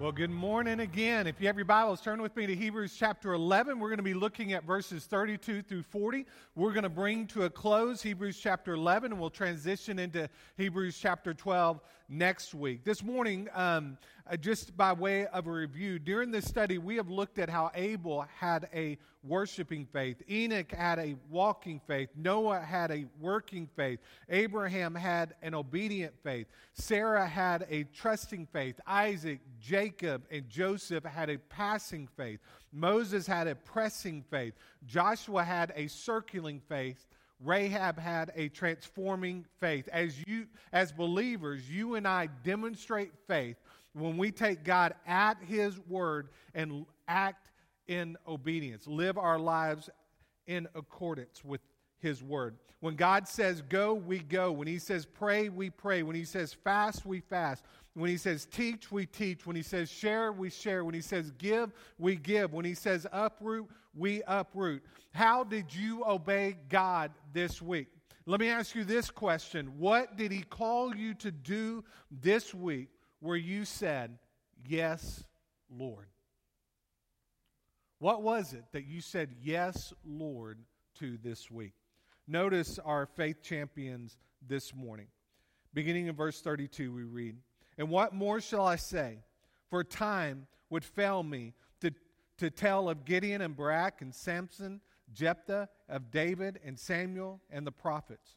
Well, good morning again. If you have your Bibles, turn with me to Hebrews chapter 11. We're going to be looking at verses 32 through 40. We're going to bring to a close Hebrews chapter 11, and we'll transition into Hebrews chapter 12 next week. This morning, um, uh, just by way of a review, during this study, we have looked at how Abel had a worshiping faith, Enoch had a walking faith, Noah had a working faith, Abraham had an obedient faith, Sarah had a trusting faith, Isaac, Jacob, and Joseph had a passing faith, Moses had a pressing faith, Joshua had a circling faith. Rahab had a transforming faith. As you as believers, you and I demonstrate faith when we take God at His word and act in obedience, live our lives in accordance with His word. When God says go, we go. When He says pray, we pray. When He says fast, we fast. When He says teach, we teach. When He says share, we share. When He says give, we give. When He says uproot, we uproot. How did you obey God this week? Let me ask you this question What did He call you to do this week where you said, Yes, Lord? What was it that you said, Yes, Lord, to this week? Notice our faith champions this morning. Beginning in verse 32, we read, And what more shall I say? For time would fail me to, to tell of Gideon and Barak and Samson, Jephthah, of David and Samuel and the prophets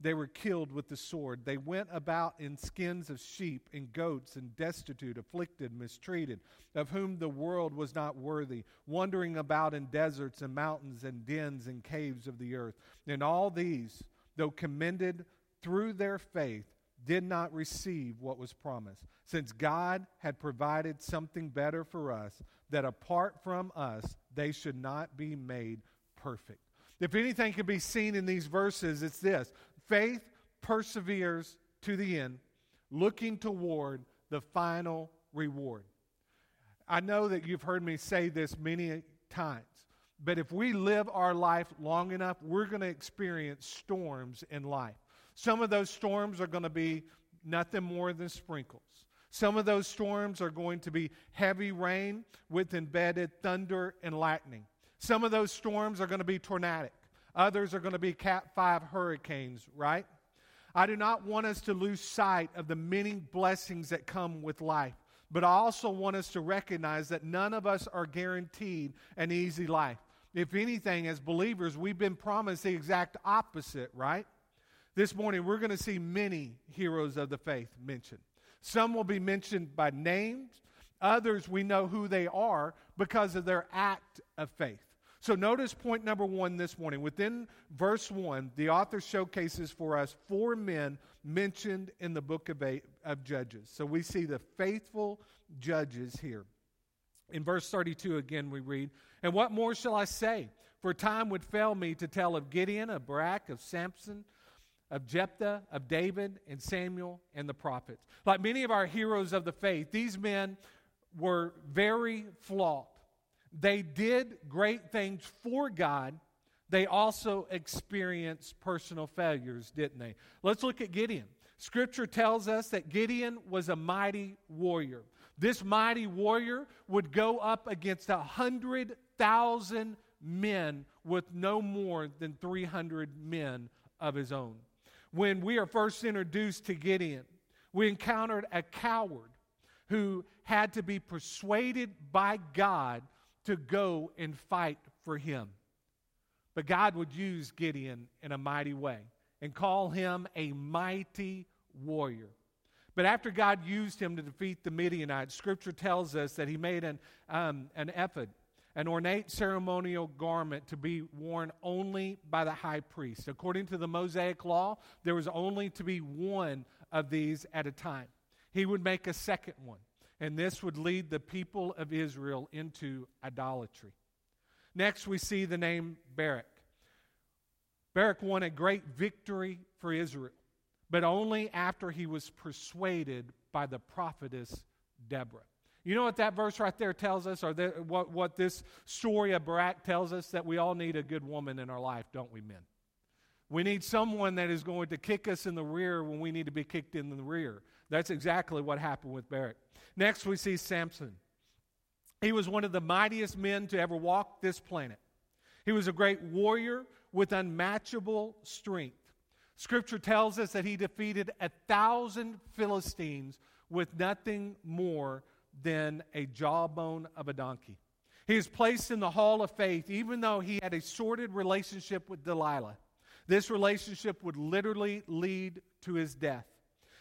they were killed with the sword. They went about in skins of sheep and goats and destitute, afflicted, mistreated, of whom the world was not worthy, wandering about in deserts and mountains and dens and caves of the earth. And all these, though commended through their faith, did not receive what was promised, since God had provided something better for us, that apart from us, they should not be made perfect. If anything can be seen in these verses, it's this Faith perseveres to the end, looking toward the final reward. I know that you've heard me say this many times, but if we live our life long enough, we're going to experience storms in life. Some of those storms are going to be nothing more than sprinkles. Some of those storms are going to be heavy rain with embedded thunder and lightning. Some of those storms are going to be tornadic. Others are going to be Cat 5 hurricanes, right? I do not want us to lose sight of the many blessings that come with life, but I also want us to recognize that none of us are guaranteed an easy life. If anything, as believers, we've been promised the exact opposite, right? This morning, we're going to see many heroes of the faith mentioned. Some will be mentioned by names, others we know who they are because of their act of faith. So notice point number one this morning. Within verse one, the author showcases for us four men mentioned in the book of, eight, of Judges. So we see the faithful judges here. In verse 32 again, we read, And what more shall I say? For time would fail me to tell of Gideon, of Barak, of Samson, of Jephthah, of David, and Samuel, and the prophets. Like many of our heroes of the faith, these men were very flawed. They did great things for God. They also experienced personal failures, didn't they? Let's look at Gideon. Scripture tells us that Gideon was a mighty warrior. This mighty warrior would go up against a hundred thousand men with no more than 300 men of his own. When we are first introduced to Gideon, we encountered a coward who had to be persuaded by God to go and fight for him. But God would use Gideon in a mighty way and call him a mighty warrior. But after God used him to defeat the Midianites, Scripture tells us that he made an, um, an ephod, an ornate ceremonial garment to be worn only by the high priest. According to the Mosaic law, there was only to be one of these at a time. He would make a second one. And this would lead the people of Israel into idolatry. Next, we see the name Barak. Barak won a great victory for Israel, but only after he was persuaded by the prophetess Deborah. You know what that verse right there tells us, or what, what this story of Barak tells us? That we all need a good woman in our life, don't we, men? We need someone that is going to kick us in the rear when we need to be kicked in the rear. That's exactly what happened with Barak. Next, we see Samson. He was one of the mightiest men to ever walk this planet. He was a great warrior with unmatchable strength. Scripture tells us that he defeated a thousand Philistines with nothing more than a jawbone of a donkey. He is placed in the hall of faith, even though he had a sordid relationship with Delilah. This relationship would literally lead to his death.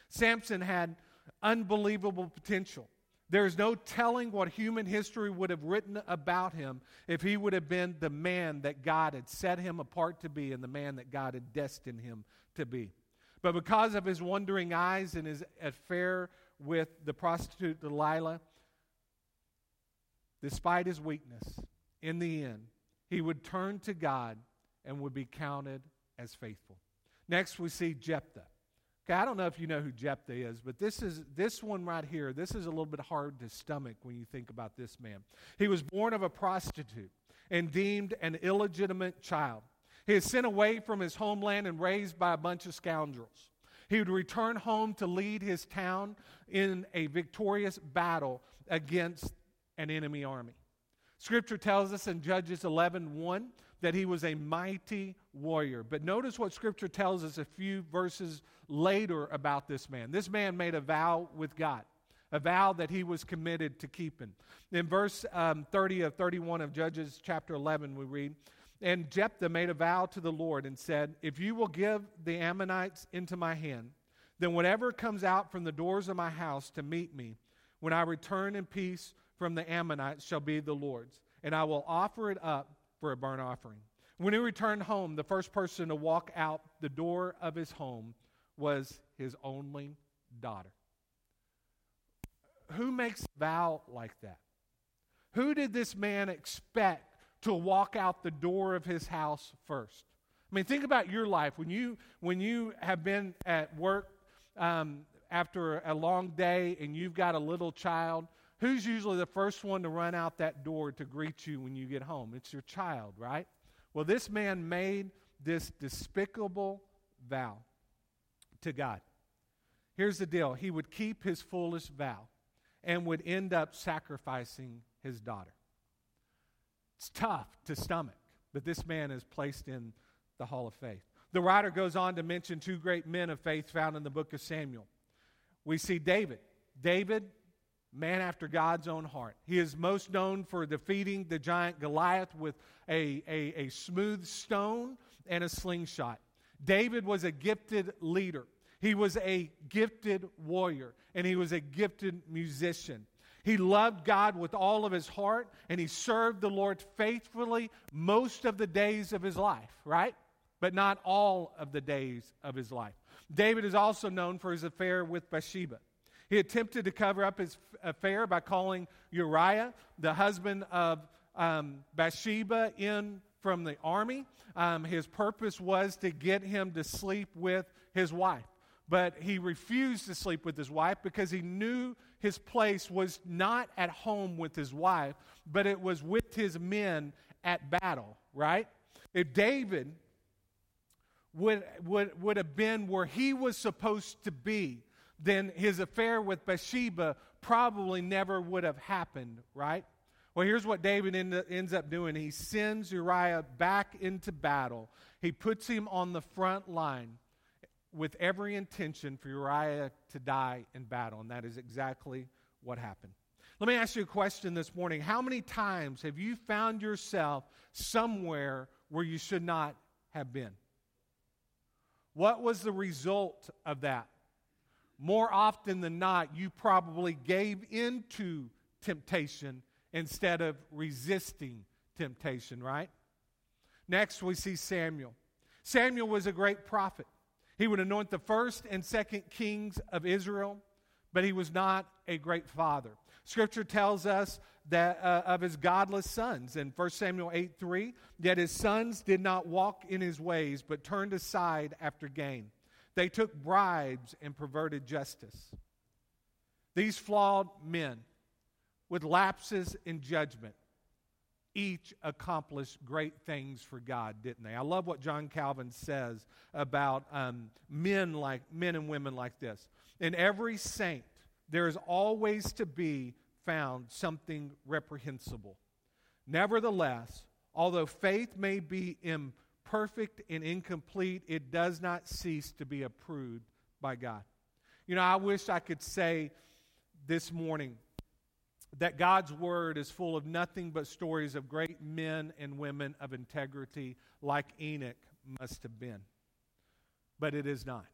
Samson had unbelievable potential. There is no telling what human history would have written about him if he would have been the man that God had set him apart to be and the man that God had destined him to be. But because of his wandering eyes and his affair with the prostitute Delilah, despite his weakness, in the end, he would turn to God and would be counted as faithful. Next, we see Jephthah. Okay, I don't know if you know who Jephthah is, but this is this one right here. This is a little bit hard to stomach when you think about this man. He was born of a prostitute and deemed an illegitimate child. He is sent away from his homeland and raised by a bunch of scoundrels. He would return home to lead his town in a victorious battle against an enemy army. Scripture tells us in Judges 11 1 that he was a mighty warrior. But notice what Scripture tells us a few verses later about this man. This man made a vow with God, a vow that he was committed to keeping. In verse um, 30 of 31 of Judges chapter 11, we read, And Jephthah made a vow to the Lord and said, If you will give the Ammonites into my hand, then whatever comes out from the doors of my house to meet me, when I return in peace from the Ammonites, shall be the Lord's, and I will offer it up for a burnt offering. When he returned home, the first person to walk out the door of his home was his only daughter. Who makes a vow like that? Who did this man expect to walk out the door of his house first? I mean, think about your life when you when you have been at work um, after a long day and you've got a little child Who's usually the first one to run out that door to greet you when you get home? It's your child, right? Well, this man made this despicable vow to God. Here's the deal he would keep his foolish vow and would end up sacrificing his daughter. It's tough to stomach, but this man is placed in the hall of faith. The writer goes on to mention two great men of faith found in the book of Samuel. We see David. David man after God's own heart. He is most known for defeating the giant Goliath with a, a, a, smooth stone and a slingshot. David was a gifted leader, he was a gifted warrior, and he was a gifted musician. He loved God with all of his heart, and he served the Lord faithfully most of the days of his life, right? But not all of the days of his life. David is also known for his affair with Bathsheba. He attempted to cover up his affair by calling Uriah, the husband of um, Bathsheba, in from the army. Um, his purpose was to get him to sleep with his wife. But he refused to sleep with his wife because he knew his place was not at home with his wife, but it was with his men at battle, right? If David would, would, would have been where he was supposed to be, then his affair with Bathsheba probably never would have happened, right? Well, here's what David end, ends up doing he sends Uriah back into battle, he puts him on the front line with every intention for Uriah to die in battle, and that is exactly what happened. Let me ask you a question this morning. How many times have you found yourself somewhere where you should not have been? What was the result of that? More often than not, you probably gave into temptation instead of resisting temptation, right? Next, we see Samuel. Samuel was a great prophet. He would anoint the first and second kings of Israel, but he was not a great father. Scripture tells us that uh, of his godless sons in 1 Samuel 8 3, yet his sons did not walk in his ways, but turned aside after gain. They took bribes and perverted justice. These flawed men, with lapses in judgment, each accomplished great things for God, didn't they? I love what John Calvin says about um, men like men and women like this. In every saint, there is always to be found something reprehensible. Nevertheless, although faith may be imperfect and incomplete, it does not cease to be approved by God. You know, I wish I could say this morning that God's word is full of nothing but stories of great men and women of integrity like Enoch must have been. But it is not.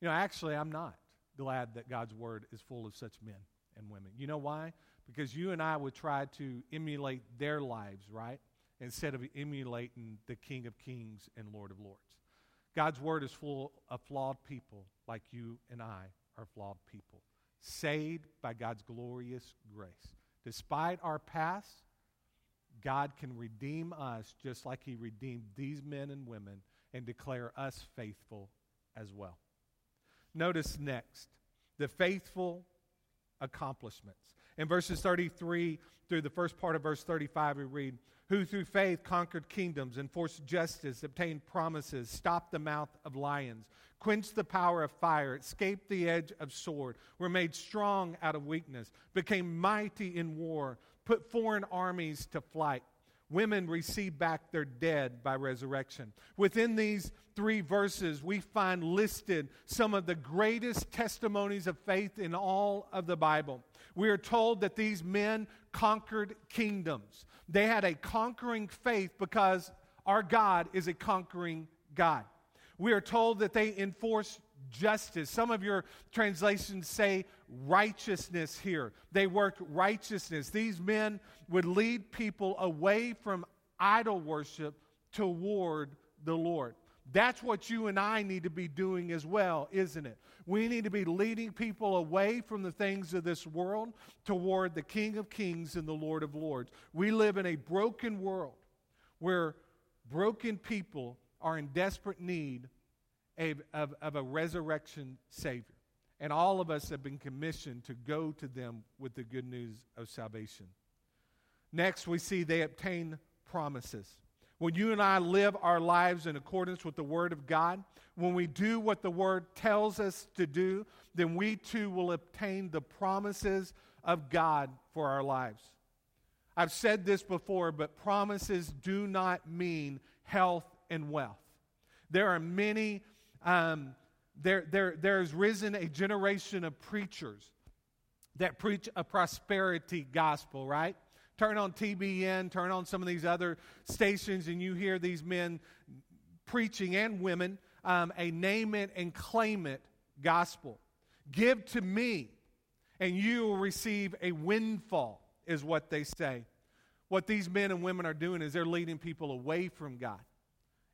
You know, actually, I'm not glad that God's word is full of such men and women. You know why? Because you and I would try to emulate their lives, right? Instead of emulating the King of Kings and Lord of Lords. God's word is full of flawed people like you and I are flawed people, saved by God's glorious grace. Despite our past, God can redeem us just like He redeemed these men and women and declare us faithful as well. Notice next the faithful accomplishments. In verses 33 through the first part of verse 35, we read, Who through faith conquered kingdoms, enforced justice, obtained promises, stopped the mouth of lions, quenched the power of fire, escaped the edge of sword, were made strong out of weakness, became mighty in war, put foreign armies to flight. Women receive back their dead by resurrection. Within these three verses, we find listed some of the greatest testimonies of faith in all of the Bible. We are told that these men conquered kingdoms. They had a conquering faith because our God is a conquering God. We are told that they enforced justice. Some of your translations say righteousness here. They worked righteousness. These men would lead people away from idol worship toward the Lord. That's what you and I need to be doing as well, isn't it? We need to be leading people away from the things of this world toward the King of Kings and the Lord of Lords. We live in a broken world where broken people are in desperate need of, of, of a resurrection Savior. And all of us have been commissioned to go to them with the good news of salvation. Next, we see they obtain promises. When you and I live our lives in accordance with the Word of God, when we do what the Word tells us to do, then we too will obtain the promises of God for our lives. I've said this before, but promises do not mean health and wealth. There are many um, there, there, there's risen a generation of preachers that preach a prosperity gospel, right? Turn on TBN, turn on some of these other stations, and you hear these men preaching and women um, a name it and claim it gospel. Give to me, and you will receive a windfall, is what they say. What these men and women are doing is they're leading people away from God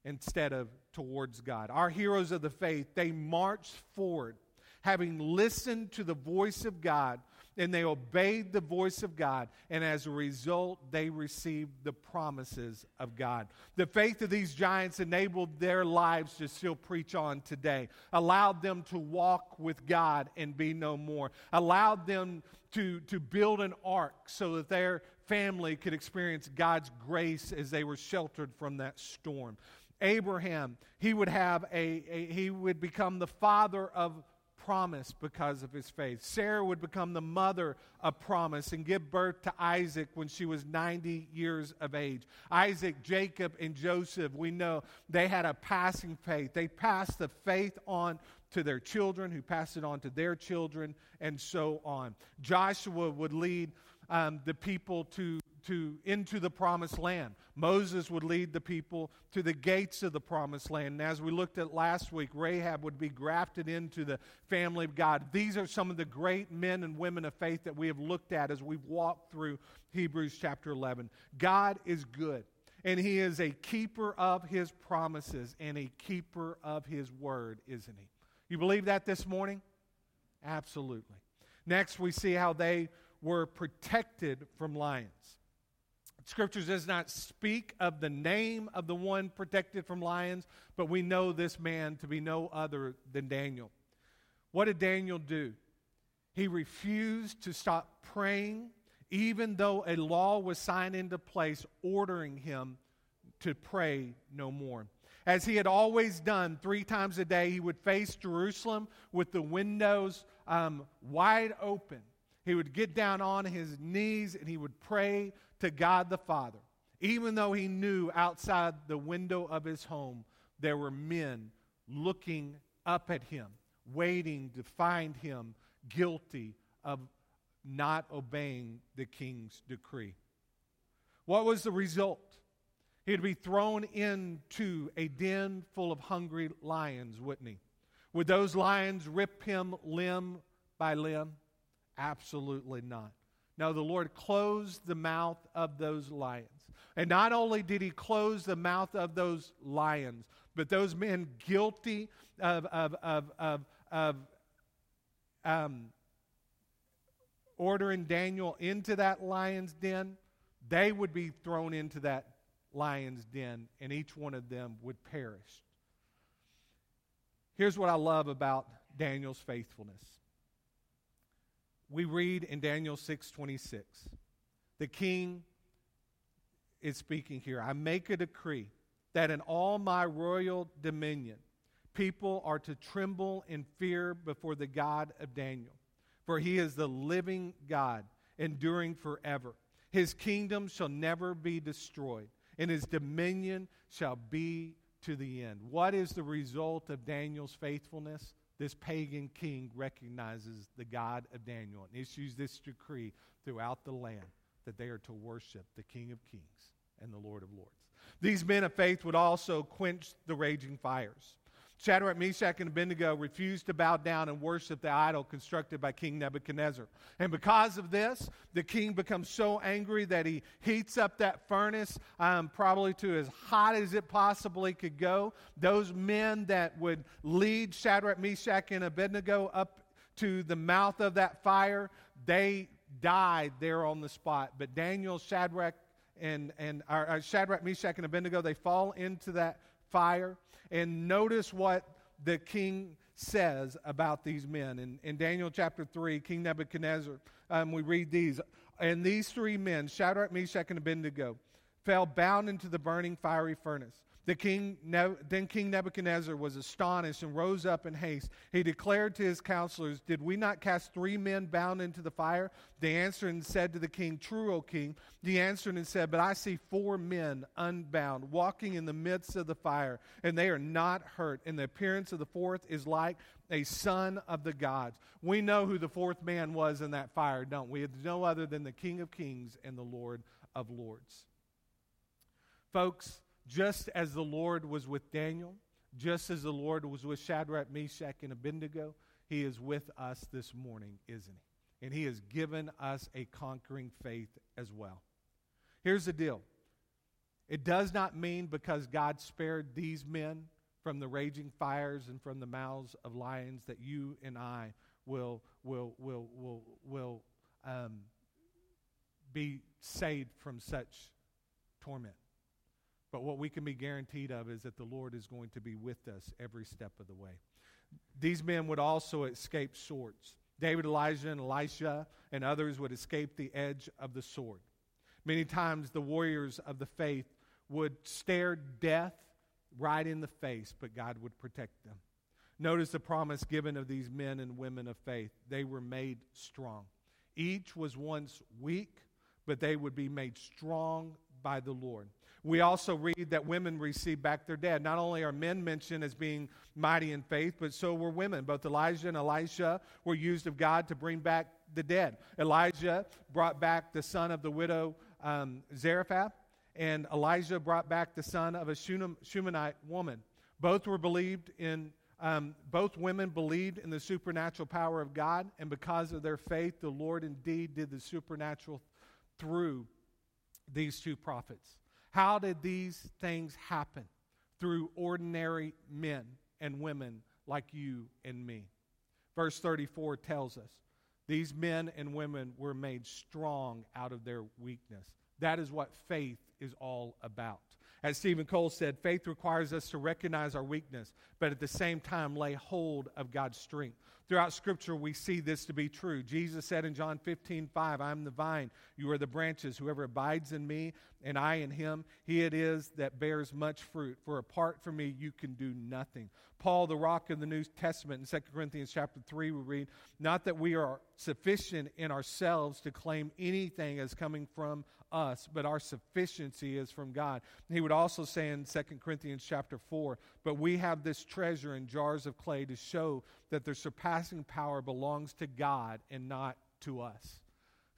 instead of towards God. Our heroes of the faith, they marched forward having listened to the voice of God and they obeyed the voice of God, and as a result, they received the promises of God. The faith of these giants enabled their lives to still preach on today, allowed them to walk with God and be no more, allowed them to, to build an ark so that their family could experience God's grace as they were sheltered from that storm. Abraham, he would have a, a, he would become the father of promise because of his faith. Sarah would become the mother of promise and give birth to Isaac when she was 90 years of age. Isaac, Jacob, and Joseph, we know they had a passing faith. They passed the faith on to their children, who passed it on to their children, and so on. Joshua would lead um, the people to to, into the promised land. Moses would lead the people to the gates of the promised land. And as we looked at last week, Rahab would be grafted into the family of God. These are some of the great men and women of faith that we have looked at as we've walked through Hebrews chapter 11. God is good, and He is a keeper of His promises and a keeper of His word, isn't He? You believe that this morning? Absolutely. Next, we see how they were protected from lions. Scripture does not speak of the name of the one protected from lions, but we know this man to be no other than Daniel. What did Daniel do? He refused to stop praying, even though a law was signed into place ordering him to pray no more. As he had always done, three times a day, he would face Jerusalem with the windows um, wide open. He would get down on his knees and he would pray to God the Father, even though he knew outside the window of his home there were men looking up at him, waiting to find him guilty of not obeying the king's decree. What was the result? He'd be thrown into a den full of hungry lions, wouldn't he? Would those lions rip him limb by limb? Absolutely not. No, the Lord closed the mouth of those lions. And not only did he close the mouth of those lions, but those men guilty of, of, of, of, of um, ordering Daniel into that lion's den, they would be thrown into that lion's den, and each one of them would perish. Here's what I love about Daniel's faithfulness. We read in Daniel 6:26. The king is speaking here. I make a decree that in all my royal dominion people are to tremble in fear before the God of Daniel, for he is the living God, enduring forever. His kingdom shall never be destroyed, and his dominion shall be to the end. What is the result of Daniel's faithfulness? This pagan king recognizes the God of Daniel and issues this decree throughout the land that they are to worship the King of Kings and the Lord of Lords. These men of faith would also quench the raging fires. Shadrach, Meshach, and Abednego refused to bow down and worship the idol constructed by King Nebuchadnezzar. And because of this, the king becomes so angry that he heats up that furnace, um, probably to as hot as it possibly could go. Those men that would lead Shadrach, Meshach, and Abednego up to the mouth of that fire, they died there on the spot. But Daniel, Shadrach, and, and uh, Shadrach, Meshach, and Abednego, they fall into that fire. And notice what the king says about these men. In, in Daniel chapter 3, King Nebuchadnezzar, um, we read these. And these three men, Shadrach, Meshach, and Abednego, fell bound into the burning fiery furnace. The king, then King Nebuchadnezzar was astonished and rose up in haste. He declared to his counselors, Did we not cast three men bound into the fire? They answered and said to the king, True, O king. He answered and said, But I see four men unbound, walking in the midst of the fire, and they are not hurt. And the appearance of the fourth is like a son of the gods. We know who the fourth man was in that fire, don't we? It's no other than the King of kings and the Lord of lords. Folks, just as the Lord was with Daniel, just as the Lord was with Shadrach, Meshach, and Abednego, he is with us this morning, isn't he? And he has given us a conquering faith as well. Here's the deal it does not mean because God spared these men from the raging fires and from the mouths of lions that you and I will, will, will, will, will um, be saved from such torment. But what we can be guaranteed of is that the Lord is going to be with us every step of the way. These men would also escape swords. David, Elijah, and Elisha and others would escape the edge of the sword. Many times the warriors of the faith would stare death right in the face, but God would protect them. Notice the promise given of these men and women of faith. They were made strong. Each was once weak, but they would be made strong by the Lord. We also read that women receive back their dead. Not only are men mentioned as being mighty in faith, but so were women. Both Elijah and Elisha were used of God to bring back the dead. Elijah brought back the son of the widow um, Zarephath, and Elijah brought back the son of a Shunammite woman. Both were believed in. Um, both women believed in the supernatural power of God, and because of their faith, the Lord indeed did the supernatural through these two prophets. How did these things happen? Through ordinary men and women like you and me. Verse 34 tells us these men and women were made strong out of their weakness. That is what faith is all about. As Steven Cole said, faith requires us to recognize our weakness, but at the same time lay hold of God's strength. Throughout Scripture, we see this to be true. Jesus said in John 15, 5, I am the vine, you are the branches. Whoever abides in me and I in him, he it is that bears much fruit. For apart from me, you can do nothing. Paul, the rock of the New Testament, in 2 Corinthians chapter 3, we read, Not that we are sufficient in ourselves to claim anything as coming from us, but our sufficiency is from God. He would also say in 2 Corinthians chapter 4, But we have this treasure in jars of clay to show that the surpassing power belongs to God and not to us.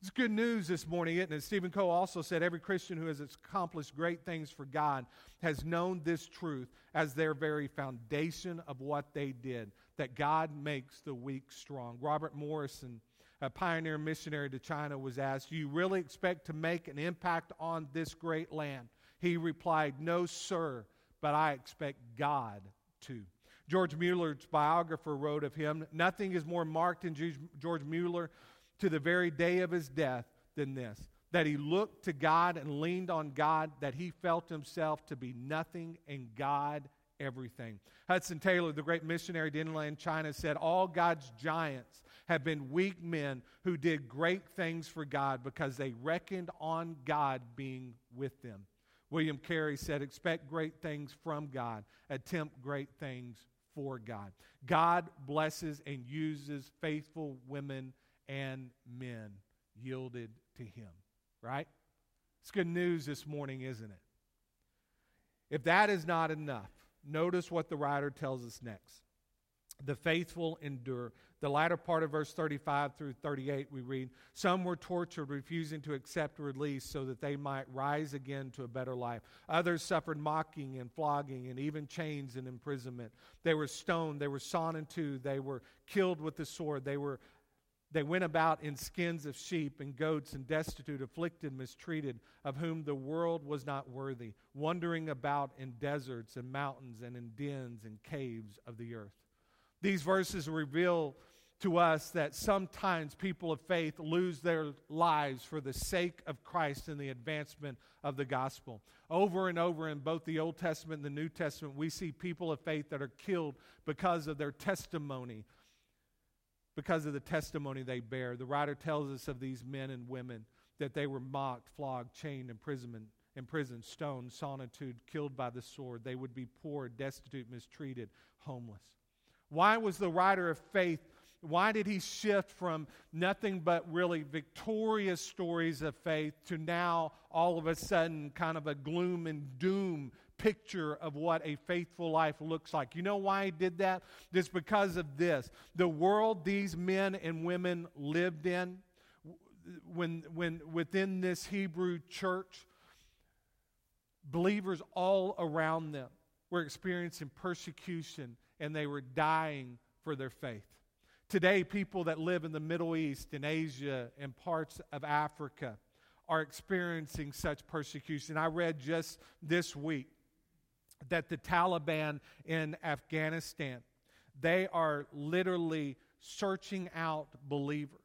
It's good news this morning, isn't it? Steven Cole also said every Christian who has accomplished great things for God has known this truth as their very foundation of what they did that God makes the weak strong. Robert Morrison, a pioneer missionary to China, was asked, Do you really expect to make an impact on this great land? He replied, No, sir, but I expect God to. George Mueller's biographer wrote of him Nothing is more marked in George Mueller to the very day of his death than this that he looked to God and leaned on God, that he felt himself to be nothing and God everything. Hudson Taylor, the great missionary to inland China, said, All God's giants have been weak men who did great things for God because they reckoned on God being with them. William Carey said, Expect great things from God, attempt great things for God. God blesses and uses faithful women and men yielded to him, right? It's good news this morning, isn't it? If that is not enough, notice what the writer tells us next. The faithful endure. The latter part of verse 35 through 38, we read Some were tortured, refusing to accept release so that they might rise again to a better life. Others suffered mocking and flogging and even chains and imprisonment. They were stoned, they were sawn in two, they were killed with the sword, they were they went about in skins of sheep and goats and destitute, afflicted, mistreated, of whom the world was not worthy, wandering about in deserts and mountains and in dens and caves of the earth. These verses reveal to us that sometimes people of faith lose their lives for the sake of Christ and the advancement of the gospel. Over and over in both the Old Testament and the New Testament, we see people of faith that are killed because of their testimony because of the testimony they bear. The writer tells us of these men and women that they were mocked, flogged, chained, imprisoned, imprisoned, stoned, sonitude, killed by the sword. They would be poor, destitute, mistreated, homeless. Why was the writer of faith? Why did he shift from nothing but really victorious stories of faith to now all of a sudden kind of a gloom and doom picture of what a faithful life looks like. You know why he did that? It's because of this. The world these men and women lived in, when, when within this Hebrew church, believers all around them were experiencing persecution and they were dying for their faith. Today, people that live in the Middle East and Asia and parts of Africa are experiencing such persecution. I read just this week that the Taliban in Afghanistan, they are literally searching out believers.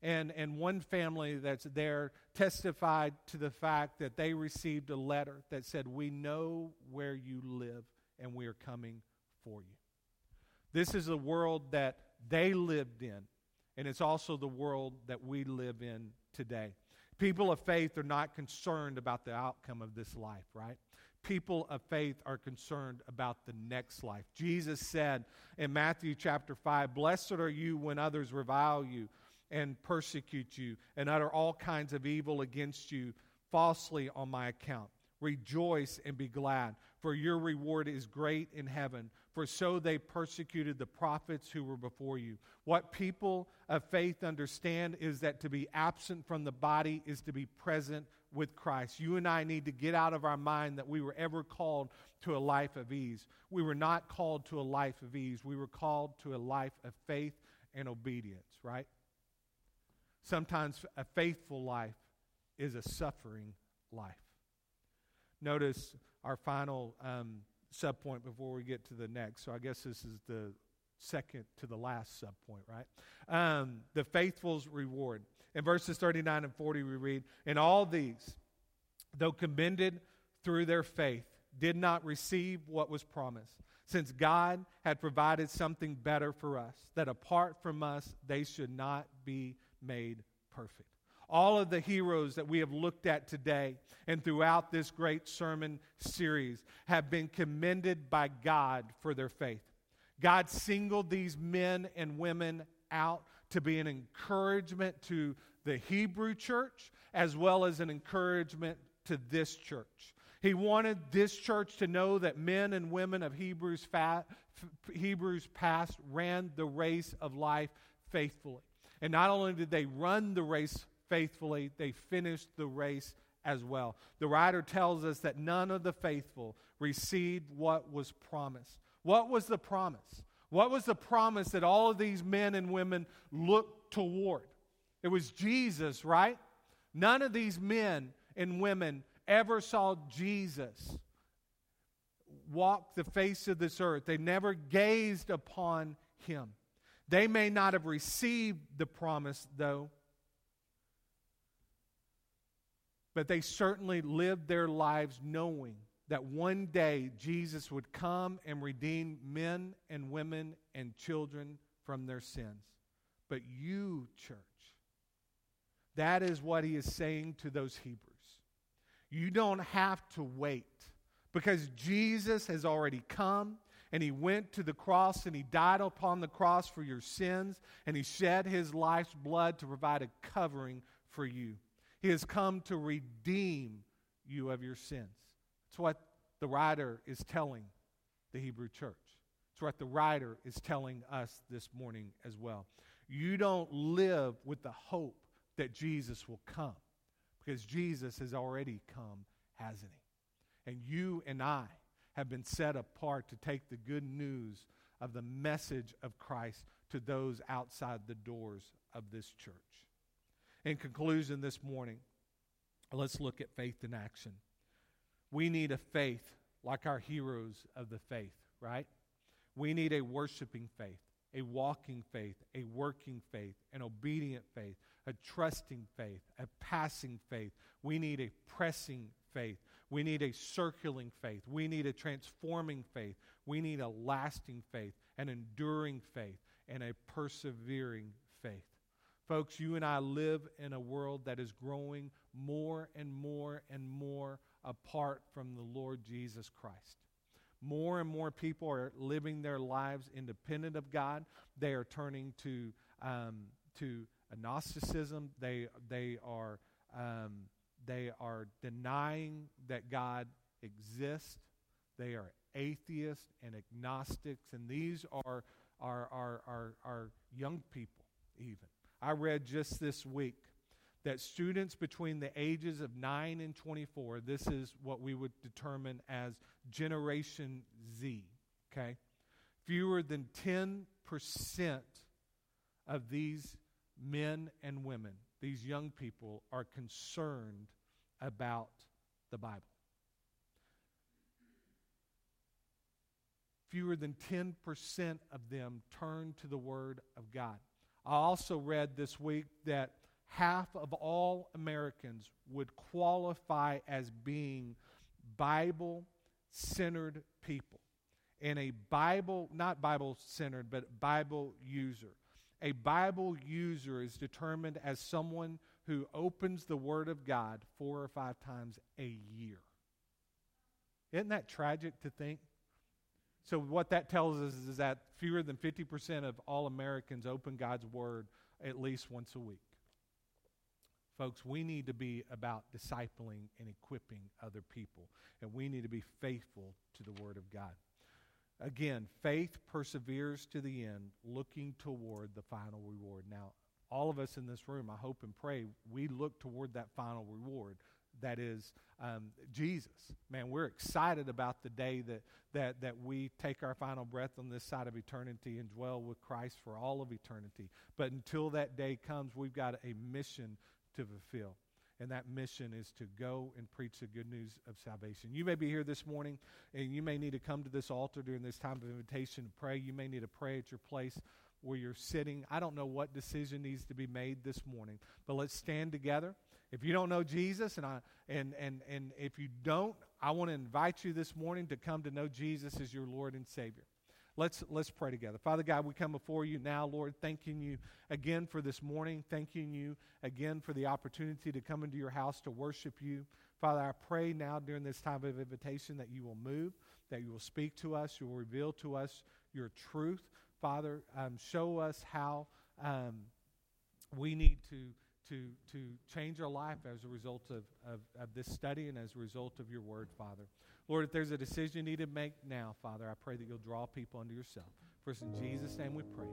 And, and one family that's there testified to the fact that they received a letter that said, We know where you live and we are coming for you. This is the world that they lived in, and it's also the world that we live in today. People of faith are not concerned about the outcome of this life, right? People of faith are concerned about the next life. Jesus said in Matthew chapter 5 Blessed are you when others revile you and persecute you and utter all kinds of evil against you falsely on my account. Rejoice and be glad, for your reward is great in heaven. For so they persecuted the prophets who were before you. What people of faith understand is that to be absent from the body is to be present with Christ. You and I need to get out of our mind that we were ever called to a life of ease. We were not called to a life of ease. We were called to a life of faith and obedience, right? Sometimes a faithful life is a suffering life. Notice our final um, subpoint before we get to the next. So I guess this is the second to the last subpoint, right? Um, the faithful's reward. In verses 39 and 40, we read, And all these, though commended through their faith, did not receive what was promised, since God had provided something better for us, that apart from us, they should not be made perfect. All of the heroes that we have looked at today and throughout this great sermon series have been commended by God for their faith. God singled these men and women out to be an encouragement to the Hebrew church as well as an encouragement to this church. He wanted this church to know that men and women of Hebrews, fa- Hebrews past ran the race of life faithfully. And not only did they run the race faithfully, they finished the race as well. The writer tells us that none of the faithful received what was promised. What was the promise? What was the promise that all of these men and women looked toward? It was Jesus, right? None of these men and women ever saw Jesus walk the face of this earth. They never gazed upon him. They may not have received the promise, though, but they certainly lived their lives knowing that one day Jesus would come and redeem men and women and children from their sins. But you, church, that is what he is saying to those Hebrews. You don't have to wait because Jesus has already come and he went to the cross and he died upon the cross for your sins and he shed his life's blood to provide a covering for you. He has come to redeem you of your sins. It's what the writer is telling the Hebrew church. It's what the writer is telling us this morning as well. You don't live with the hope that Jesus will come because Jesus has already come, hasn't he? And you and I have been set apart to take the good news of the message of Christ to those outside the doors of this church. In conclusion, this morning, let's look at faith in action. We need a faith like our heroes of the faith, right? We need a worshiping faith, a walking faith, a working faith, an obedient faith, a trusting faith, a passing faith. We need a pressing faith. We need a circling faith. We need a transforming faith. We need a lasting faith, an enduring faith, and a persevering faith. Folks, you and I live in a world that is growing more and more and more apart from the Lord Jesus Christ. More and more people are living their lives independent of God. They are turning to, um, to Gnosticism. They, they, are, um, they are denying that God exists. They are atheists and agnostics, and these are, are, are, are, are young people, even. I read just this week that students between the ages of 9 and 24, this is what we would determine as Generation Z, okay? Fewer than 10% of these men and women, these young people, are concerned about the Bible. Fewer than 10% of them turn to the Word of God. I also read this week that half of all Americans would qualify as being Bible centered people. And a Bible, not Bible centered, but Bible user. A Bible user is determined as someone who opens the Word of God four or five times a year. Isn't that tragic to think? So, what that tells us is that fewer than 50% of all Americans open God's Word at least once a week. Folks, we need to be about discipling and equipping other people, and we need to be faithful to the Word of God. Again, faith perseveres to the end, looking toward the final reward. Now, all of us in this room, I hope and pray, we look toward that final reward. That is um, Jesus. Man, we're excited about the day that, that, that we take our final breath on this side of eternity and dwell with Christ for all of eternity. But until that day comes, we've got a mission to fulfill. and that mission is to go and preach the good news of salvation. You may be here this morning, and you may need to come to this altar during this time of invitation to pray. You may need to pray at your place where you're sitting. I don't know what decision needs to be made this morning, but let's stand together. If you don't know Jesus, and, I, and, and, and if you don't, I want to invite you this morning to come to know Jesus as your Lord and Savior. Let's, let's pray together. Father God, we come before you now, Lord, thanking you again for this morning, thanking you again for the opportunity to come into your house to worship you. Father, I pray now during this time of invitation that you will move, that you will speak to us, you will reveal to us your truth. Father, um, show us how um, we need to, to, to change our life as a result of, of, of this study and as a result of your word, Father. Lord, if there's a decision you need to make now, Father, I pray that you'll draw people unto yourself. First, in Jesus' name we pray.